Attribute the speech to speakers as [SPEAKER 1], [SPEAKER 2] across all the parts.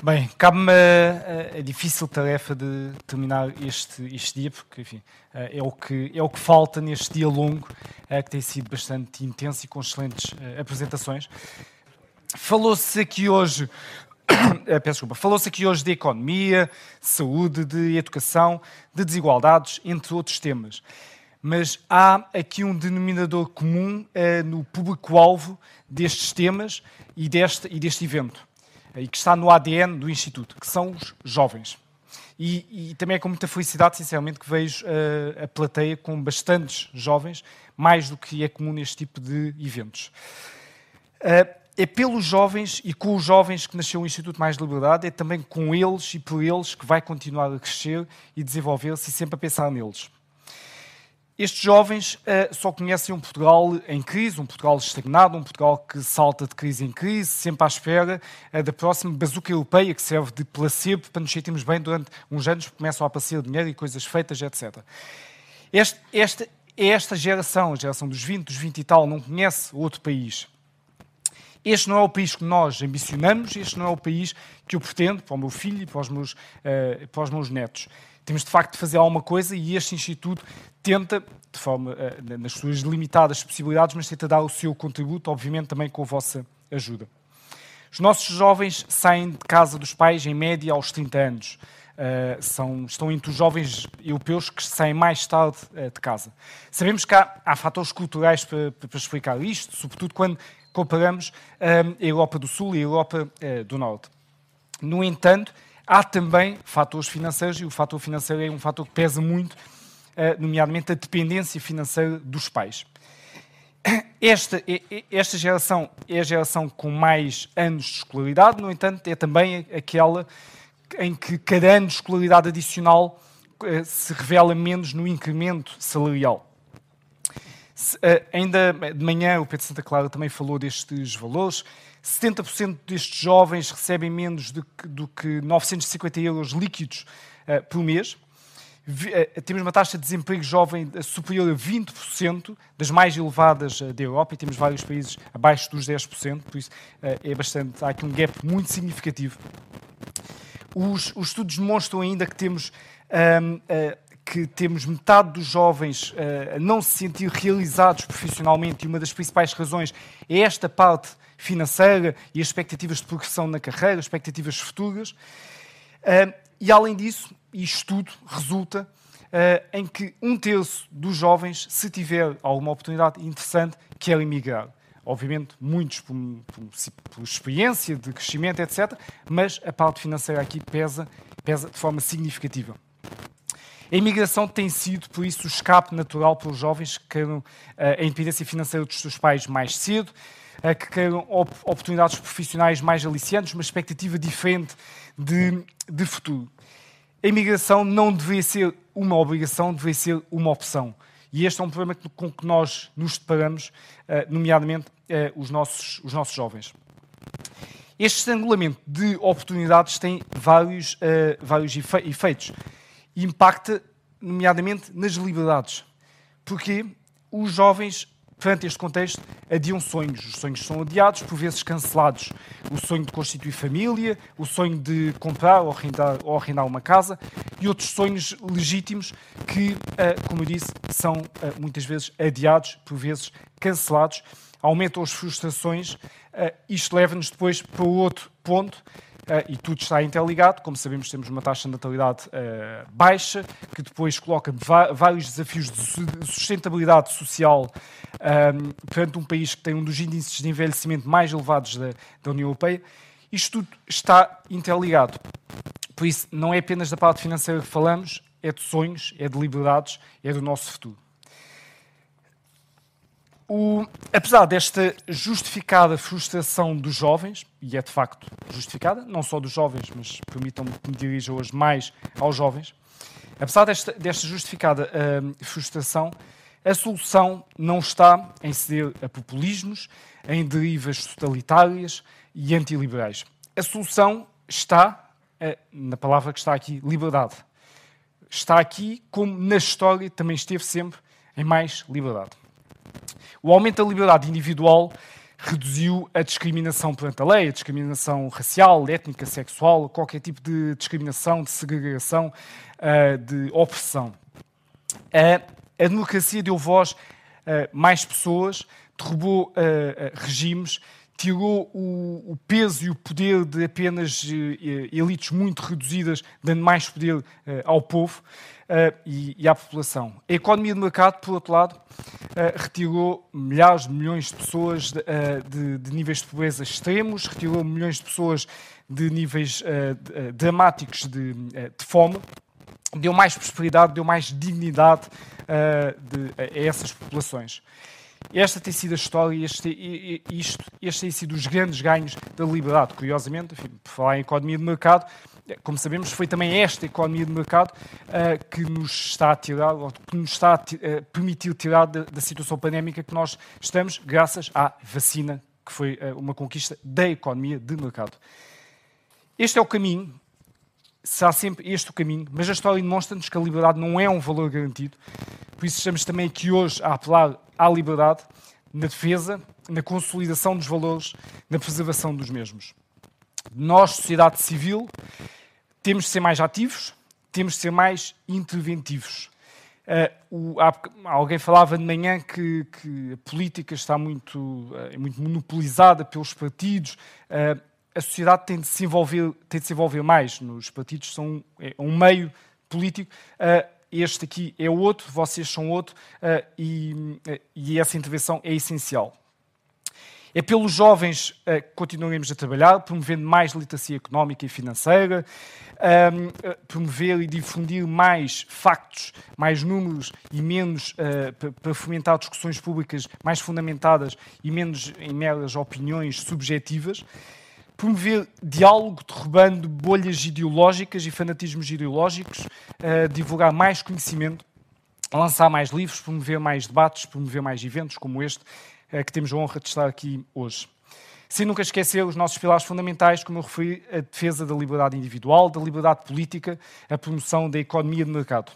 [SPEAKER 1] Bem, cabe-me a, a, difícil tarefa de terminar este, este dia, porque enfim, eh, é, o que, é o que falta neste dia longo, eh, que tem sido bastante intenso e com excelentes eh, apresentações. Falou-se aqui hoje, peço desculpa, falou-se aqui hoje de economia, saúde, de educação, de desigualdades, entre outros temas. Mas há aqui um denominador comum no público-alvo destes temas e deste, e deste evento e que está no ADN do Instituto, que são os jovens. E, e também é com muita felicidade, sinceramente, que vejo uh, a plateia com bastantes jovens, mais do que é comum neste tipo de eventos. Uh, é pelos jovens e com os jovens que nasceu o Instituto Mais Liberdade, é também com eles e por eles que vai continuar a crescer e desenvolver-se e sempre a pensar neles. Estes jovens uh, só conhecem um Portugal em crise, um Portugal estagnado, um Portugal que salta de crise em crise, sempre à espera uh, da próxima bazuca europeia que serve de placebo para nos sentirmos bem durante uns anos, começam a aparecer dinheiro e coisas feitas, etc. Este, esta é esta geração, a geração dos 20, dos 20 e tal, não conhece outro país. Este não é o país que nós ambicionamos, este não é o país que eu pretendo para o meu filho e para os meus, uh, para os meus netos temos de facto de fazer alguma coisa e este Instituto tenta, de forma, eh, nas suas limitadas possibilidades, mas tenta dar o seu contributo, obviamente também com a vossa ajuda. Os nossos jovens saem de casa dos pais em média aos 30 anos. Uh, são, estão entre os jovens europeus que saem mais tarde uh, de casa. Sabemos que há, há fatores culturais para, para, explicar isto, sobretudo quando comparamos uh, a Europa do Sul e a Europa do Norte. No entanto, Há também fatores financeiros, e o fator financeiro é um fator que pesa muito, eh, nomeadamente a dependência financeira dos pais. Esta, esta geração é a geração com mais anos de escolaridade, no entanto, é também aquela em que cada ano de escolaridade adicional eh, se revela menos no incremento salarial. Eh, ainda de manhã o Pedro Santa Clara também falou destes valores. 70% destes jovens recebem menos que, do que 950 euros líquidos uh, por mês. Uh, temos uma taxa de desemprego jovem superior a 20%, das mais elevadas uh, da Europa, e temos vários países abaixo dos 10%, por isso é bastante, há aqui um gap muito significativo. Os, os estudos demonstram ainda que temos um, que temos metade dos jovens uh, a não se sentir realizados profissionalmente e uma das principais razões é esta parte financeira e as expectativas de progressão na carreira, expectativas futuras. E além disso, isto tudo resulta uh, em que um terço dos jovens, se tiver alguma oportunidade interessante, quer emigrar. Obviamente, muitos por, por, por, experiência de crescimento, etc., mas a parte financeira aqui pesa, pesa de forma significativa. A imigração tem sido, por isso, o escape natural para os jovens que queiram eh, a independência financeira dos seus pais mais cedo, eh, que queiram oportunidades profissionais mais aliciantes, uma expectativa diferente de, de futuro. A imigração não deveria ser uma obrigação, deveria ser uma opção. E este é um problema com que nós nos deparamos, eh, nomeadamente os nossos, os nossos jovens. Este estrangulamento de oportunidades tem vários, vários efeitos impacta, nomeadamente, nas liberdades. Porque os jovens, perante este contexto, adiam sonhos. Os sonhos são adiados, por vezes cancelados. O sonho de constituir família, o sonho de comprar ou arrendar, ou arrendar uma casa e outros sonhos legítimos que, eh, como eu disse, são eh, muitas vezes adiados, por vezes cancelados. Aumentam as frustrações. Eh, isto leva-nos depois para outro ponto, Uh, e tudo está interligado. Como sabemos, temos uma taxa de natalidade uh, baixa, que depois coloca vários desafios de sustentabilidade social um, perante um país que tem um dos índices de envelhecimento mais elevados da, da União Europeia. Isto tudo está interligado. Por isso, não é apenas da parte financeira que falamos, é de sonhos, é de liberdades, é do nosso futuro. O, apesar desta justificada frustração dos jovens, e é de facto justificada, não só dos jovens, mas permitam-me que me dirija hoje mais aos jovens, apesar desta, desta justificada uh, frustração, a solução não está em ceder a populismos, em derivas totalitárias e antiliberais. A solução está, uh, na palavra que está aqui, liberdade. Está aqui, como na história também esteve sempre, em mais liberdade. O aumento da liberdade individual reduziu a discriminação perante a lei, a discriminação racial, étnica, sexual, qualquer tipo de discriminação, de segregação, de opressão. A democracia deu voz a mais pessoas, derrubou regimes, tirou o, o, peso e o poder de apenas elites muito reduzidas, dando mais poder ao povo e, e, à população. A economia de mercado, por outro lado, retirou milhares de milhões de pessoas de, de, de, níveis de pobreza extremos, retirou milhões de pessoas de níveis dramáticos de, de, fome, deu mais prosperidade, deu mais dignidade a essas populações. Esta tem sido a história e este, isto, este tem sido os grandes ganhos da liberdade. Curiosamente, enfim, por falar em economia de mercado, como sabemos, foi também esta economia de mercado uh, que nos está a tirar, que nos está a uh, permitir tirar da, da, situação pandémica que nós estamos, graças à vacina, que foi uh, uma conquista da economia de mercado. Este é o caminho, será sempre este o caminho, mas a história demonstra-nos que a liberdade não é um valor garantido. Por isso estamos também aqui hoje a apelar à liberdade, na defesa, na consolidação dos valores, na preservação dos mesmos. Nós, sociedade civil, temos de ser mais ativos, temos de ser mais interventivos. Uh, o, alguém falava de manhã que, que, a política está muito, uh, muito monopolizada pelos partidos. Uh, a sociedade tem de, se envolver, tem de se envolver mais. Nos partidos são é um meio político este aqui é outro, vocês são outro, uh, e, uh, e, essa intervenção é essencial. É pelos jovens uh, que continuaremos a trabalhar, promovendo mais literacia económica e financeira, um, promover e difundir mais factos, mais números e menos para fomentar discussões públicas mais fundamentadas e menos em meras opiniões subjetivas promover diálogo, derrubando bolhas ideológicas e fanatismos ideológicos, uh, divulgar mais conhecimento, lançar mais livros, promover mais debates, promover mais eventos como este, uh, que temos a honra de estar aqui hoje. Sem nunca esquecer os nossos pilares fundamentais, como eu referi, a defesa da liberdade individual, da liberdade política, a promoção da economia de mercado.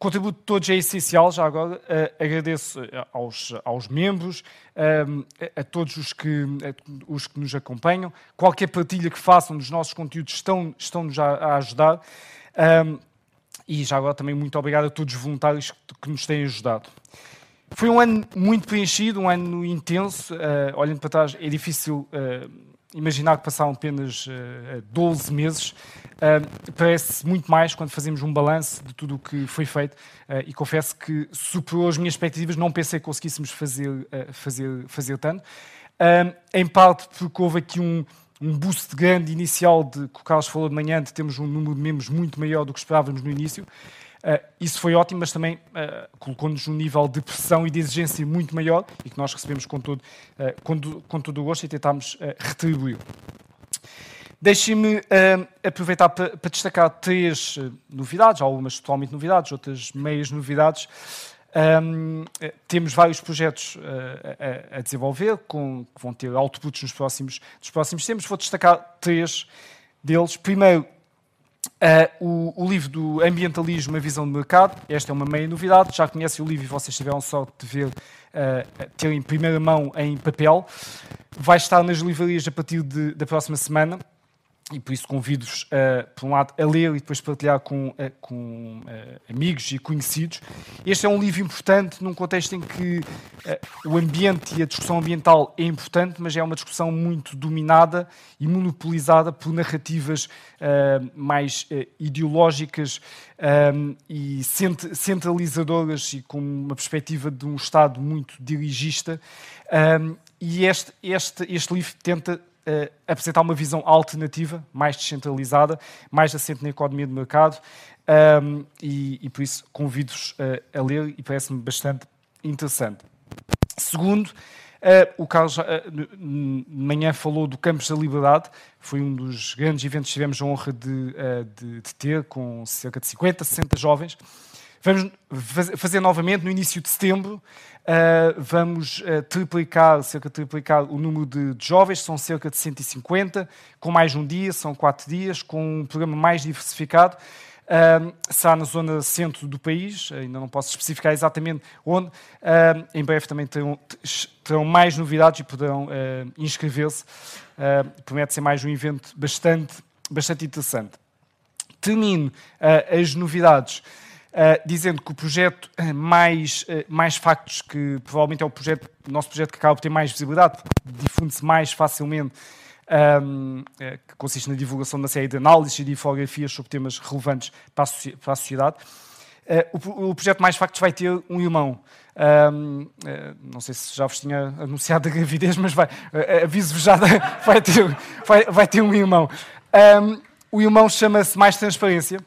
[SPEAKER 1] Contributo de todos é essencial, já agora uh, agradeço eh, aos, aos membros, uh, a todos os que, os que nos acompanham. Qualquer partilha que façam dos nossos conteúdos estão, estão-nos a, a ajudar. Um, e já agora também muito obrigado a todos os voluntários que, que nos têm ajudado. Foi um ano muito preenchido, um ano intenso. Uh, olhando para trás, é difícil imaginar que passaram apenas uh, eh, 12 meses, uh, parece muito mais quando fazemos um balanço de tudo o que foi feito uh, e confesso que superou as minhas expectativas, não pensei que conseguíssemos fazer, fazer, fazer tanto. em parte porque houve aqui um, um boost grande inicial de que o Carlos falou de manhã, de termos um número de membros muito maior do que esperávamos no início. Uh, isso foi ótimo, mas também uh, colocou-nos um nível de pressão e de exigência muito maior e que nós recebemos com todo, uh, com, todo o gosto e tentámos retribuir. Deixem-me aproveitar para, destacar três novidades, algumas totalmente novidades, outras meias novidades. Um, temos vários projetos a, a, desenvolver com, que vão ter outputs nos próximos, nos próximos tempos. Vou destacar três deles. Primeiro, Uh, o, o, livro do Ambientalismo, uma visão de mercado, esta é uma meia novidade, já conhecem o livro e vocês tiveram sorte de ver, uh, ter em primeira mão em papel. Vai estar nas livrarias a partir de, da próxima semana e por isso convido-vos, por um lado, a ler e depois partilhar com, com amigos e conhecidos. Este é um livro importante num contexto em que o ambiente e a discussão ambiental é importante, mas é uma discussão muito dominada e monopolizada por narrativas mais ideológicas e centralizadoras e com uma perspectiva de um Estado muito dirigista. e este, este, este livro tenta uh, apresentar uma visão alternativa, mais descentralizada, mais assente na economia de mercado, um, e, e, por isso convido-vos uh, a ler e parece-me bastante interessante. Segundo, uh, o Carlos uh, de manhã falou do Campos da Liberdade, foi um dos grandes eventos que tivemos a honra de, de, de ter, com cerca de 50, 60 jovens. Vamos fazer novamente no início de setembro. Uh, vamos uh, triplicar, cerca de triplicar o número de, jovens, são cerca de 150, com mais um dia, são quatro dias, com um programa mais diversificado. Um, será na zona centro do país, ainda não posso especificar exatamente onde. Em breve também terão, terão, mais novidades e poderão uh, inscrever-se. Uh, promete ser mais um evento bastante, bastante interessante. Termino uh, as novidades Uh, dizendo que o projeto uh, mais, uh, mais factos, que provavelmente é o, projeto, nosso projeto que acaba por ter mais visibilidade, difunde-se mais facilmente, um, que consiste na divulgação da série de análises e de infografias sobre temas relevantes para a, para a sociedade. O, o, projeto Mais Factos vai ter um irmão. Não sei se já vos tinha anunciado a gravidez, mas vai, aviso-vos já, vai ter, vai, vai ter um irmão. Um, o irmão chama-se Mais Transparência.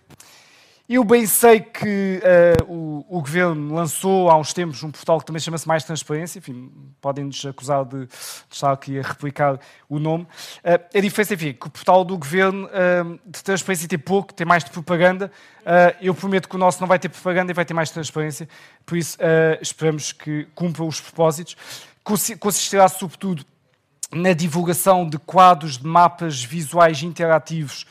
[SPEAKER 1] Eu bem sei que uh, o, o, governo lançou há uns tempos um portal que também chama-se Mais Transparência, enfim, podem-nos acusar de, de, estar aqui a replicar o nome. Uh, a diferença, enfim, que o portal do governo uh, de transparência tem pouco, tem mais de propaganda. eu prometo que o nosso não vai ter propaganda e vai ter mais transparência, por isso esperamos que cumpra os propósitos. Consistirá, sobretudo, na divulgação de quadros de mapas visuais interativos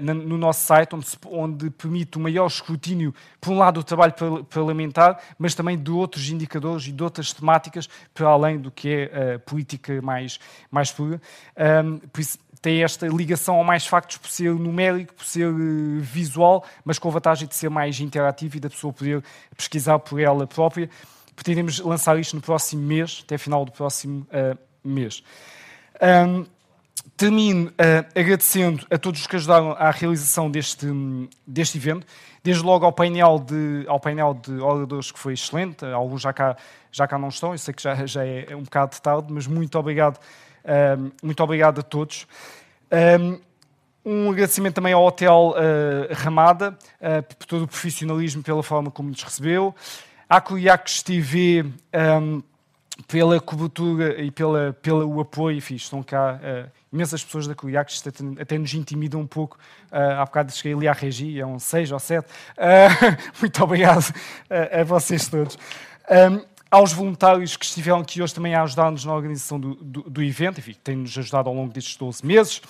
[SPEAKER 1] no nosso site, onde, onde, permite o maior escrutínio, por um lado, do trabalho parlamentar, mas também de outros indicadores e de outras temáticas, para além do que é a uh, política mais, mais pura. Por isso, tem esta ligação ao mais factos por ser numérico, por ser uh, visual, mas com a vantagem de ser mais interativo e da pessoa poder pesquisar por ela própria. Pretendemos lançar isto no próximo mês, até final do próximo uh, mês. Um, termino uh, agradecendo a todos os que ajudaram à realização deste, deste evento, desde logo ao painel de, ao painel de oradores que foi excelente, alguns já cá, já cá não estão, eu sei que já, já é um bocado de tarde, mas muito obrigado, uh, muito obrigado a todos. Um, um agradecimento também ao Hotel uh, Ramada, uh, por todo o profissionalismo, pela forma como nos recebeu. À Curiacs TV, um, pela cobertura e pela, pelo apoio, enfim, estão cá uh, imensas pessoas da CUIAC, isto até, até, nos intimida um pouco. Uh, há bocado cheguei ali à Regi, é um 6 ou 7. Uh, muito obrigado a, a vocês todos. Um, aos voluntários que estiveram aqui hoje também a ajudar-nos na organização do, do, do evento, enfim, têm-nos ajudado ao longo destes 12 meses.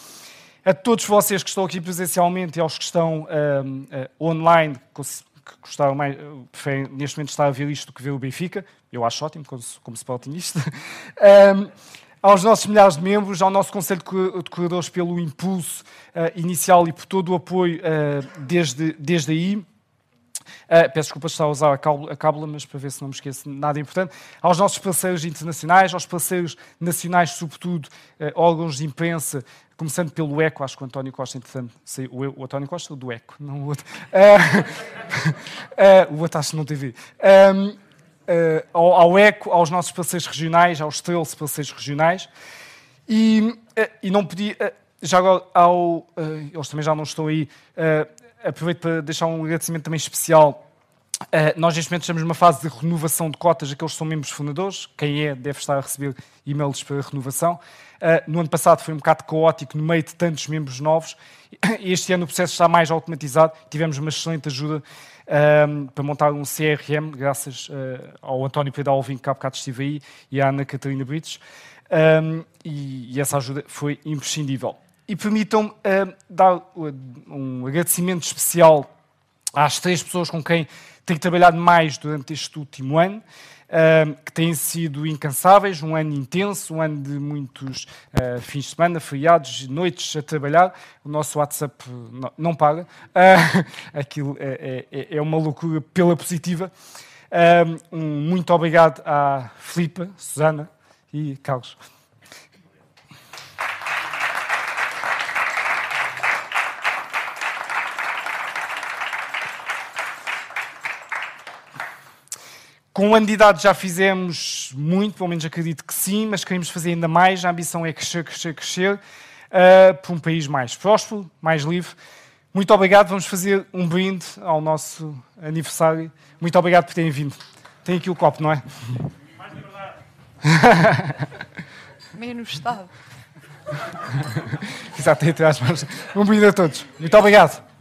[SPEAKER 1] A todos vocês que estão aqui presencialmente e aos que estão online, que gostaram mais, preferem neste momento estar a ver isto do que ver o Benfica. Eu acho ótimo, como, como sportingista. um, aos nossos milhares de membros, ao nosso Conselho de Curadores pelo impulso uh, inicial e por todo o apoio uh, desde, desde aí. Uh, peço desculpa estar a usar a cábula, mas para ver se não me esqueço nada importante. Aos nossos parceiros internacionais, aos parceiros nacionais, sobretudo uh, órgãos de imprensa, começando pelo ECO, acho que o António Costa, entretanto, sei, o, António Costa ou do ECO, não o outro. Uh, o outro acho que não teve. Um, ao, ao, ECO, aos nossos parceiros regionais, aos 13 parceiros regionais. E, e não podia. Já agora, ao, eles também já não estão aí, aproveito para deixar um agradecimento também especial. Uh, nós, neste momento, estamos numa fase de renovação de cotas daqueles que são membros fundadores. Quem é deve estar a receber e-mails para renovação. Uh, no ano passado foi um bocado caótico, no meio de tantos membros novos. Este ano o processo está mais automatizado. Tivemos uma excelente ajuda uh, para montar um CRM, graças ao António Pedro Alvim, que há bocado estive aí, e à Ana Catarina Brites. Um, e, e essa ajuda foi imprescindível. E permitam-me uh, dar um agradecimento especial às três pessoas com quem tenho trabalhado mais durante este último ano, uh, que têm sido incansáveis, um ano intenso, um ano de muitos uh, fins de semana, feriados, noites a trabalhar. O nosso WhatsApp não, para. aquilo é, é, é, uma loucura pela positiva. Um, muito obrigado à Filipa, Susana e Carlos. Com o ano de idade já fizemos muito, pelo menos acredito que sim, mas queremos fazer ainda mais. A ambição é crescer, crescer, crescer uh, para um país mais próspero, mais livre. Muito obrigado. Vamos fazer um brinde ao nosso aniversário. Muito obrigado por terem vindo. Tem aqui o copo, não é? Mais liberdade.
[SPEAKER 2] Menos Estado.
[SPEAKER 1] Exato, atrás, mas um brinde a todos. Muito obrigado.